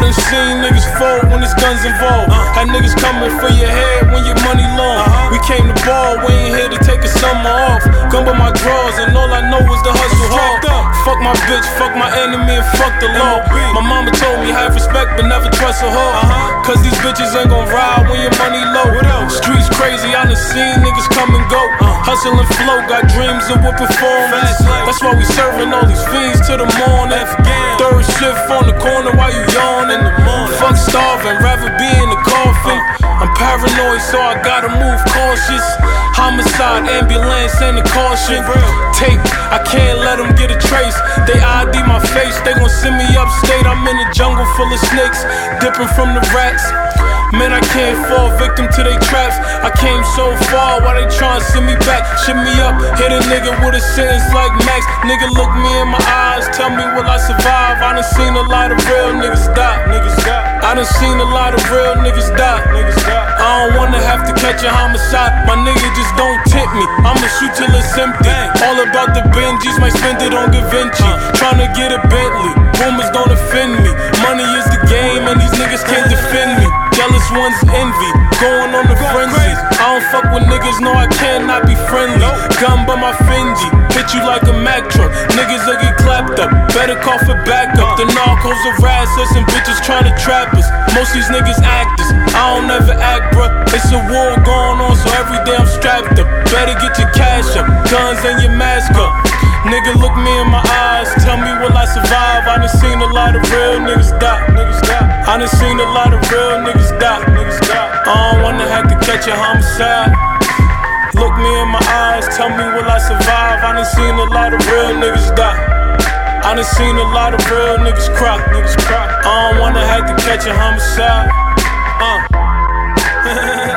I done seen niggas fold when it's guns involved. Had niggas coming for your head when your money long. We came to ball, we ain't here to take a summer off. Gun by my drawers, and all I know is the hustle hard. Fuck my bitch, fuck my enemy, and fuck the law. My mama told me have respect, but never trust a hoe. Cause these bitches ain't gon' ride when your money low. Streets crazy, I done seen niggas come and go. Hustle and flow, got dreams of what performance. That's why we serving all these fiends to the morning. Third shift on the corner while you yawning. Fuck starving, rather be in the coffin. I'm paranoid, so I gotta move cautious. Homicide, ambulance, and the caution. Tape, I can't let them get a trace. They ID my face, they gon' send me upstate. I'm in a jungle full of snakes, dipping from the rats. Man, I can't fall victim to they traps. I came so far, why they tryna send me back? Shit me up, hit a nigga with a sentence like Max. Nigga, look me in my eyes, tell me will I survive? I done seen a lot of real niggas die. Niggas die. I done seen a lot of real niggas die. Niggas die. I don't catch a homicide. My nigga just don't tempt me. I'ma shoot till it's empty. All about the Benjis, might spend it on Da Vinci. Tryna get a Bentley, rumors don't offend me. Money is the game, and these niggas can't defend me. Jealous ones envy, going on the frenzy. I don't fuck with niggas, no, I cannot be friendly. Gun by my Fendi, hit you like a Mack truck. Niggas will get clapped up, better call for backup. The narcos harass us and bitches tryna trap us. Most these niggas actors, I don't ever. It's a war going on, so every day I'm strapped up. Better get your cash up, guns and your mask up. Nigga, look me in my eyes, tell me will I survive? I done seen a lot of real niggas die, niggas die. I done seen a lot of real niggas die, niggas die. I don't wanna have to catch a homicide. Look me in my eyes, tell me will I survive? I done seen a lot of real niggas die. I done seen a lot of real niggas cry, niggas cry. I don't wanna have to catch a homicide. Uh.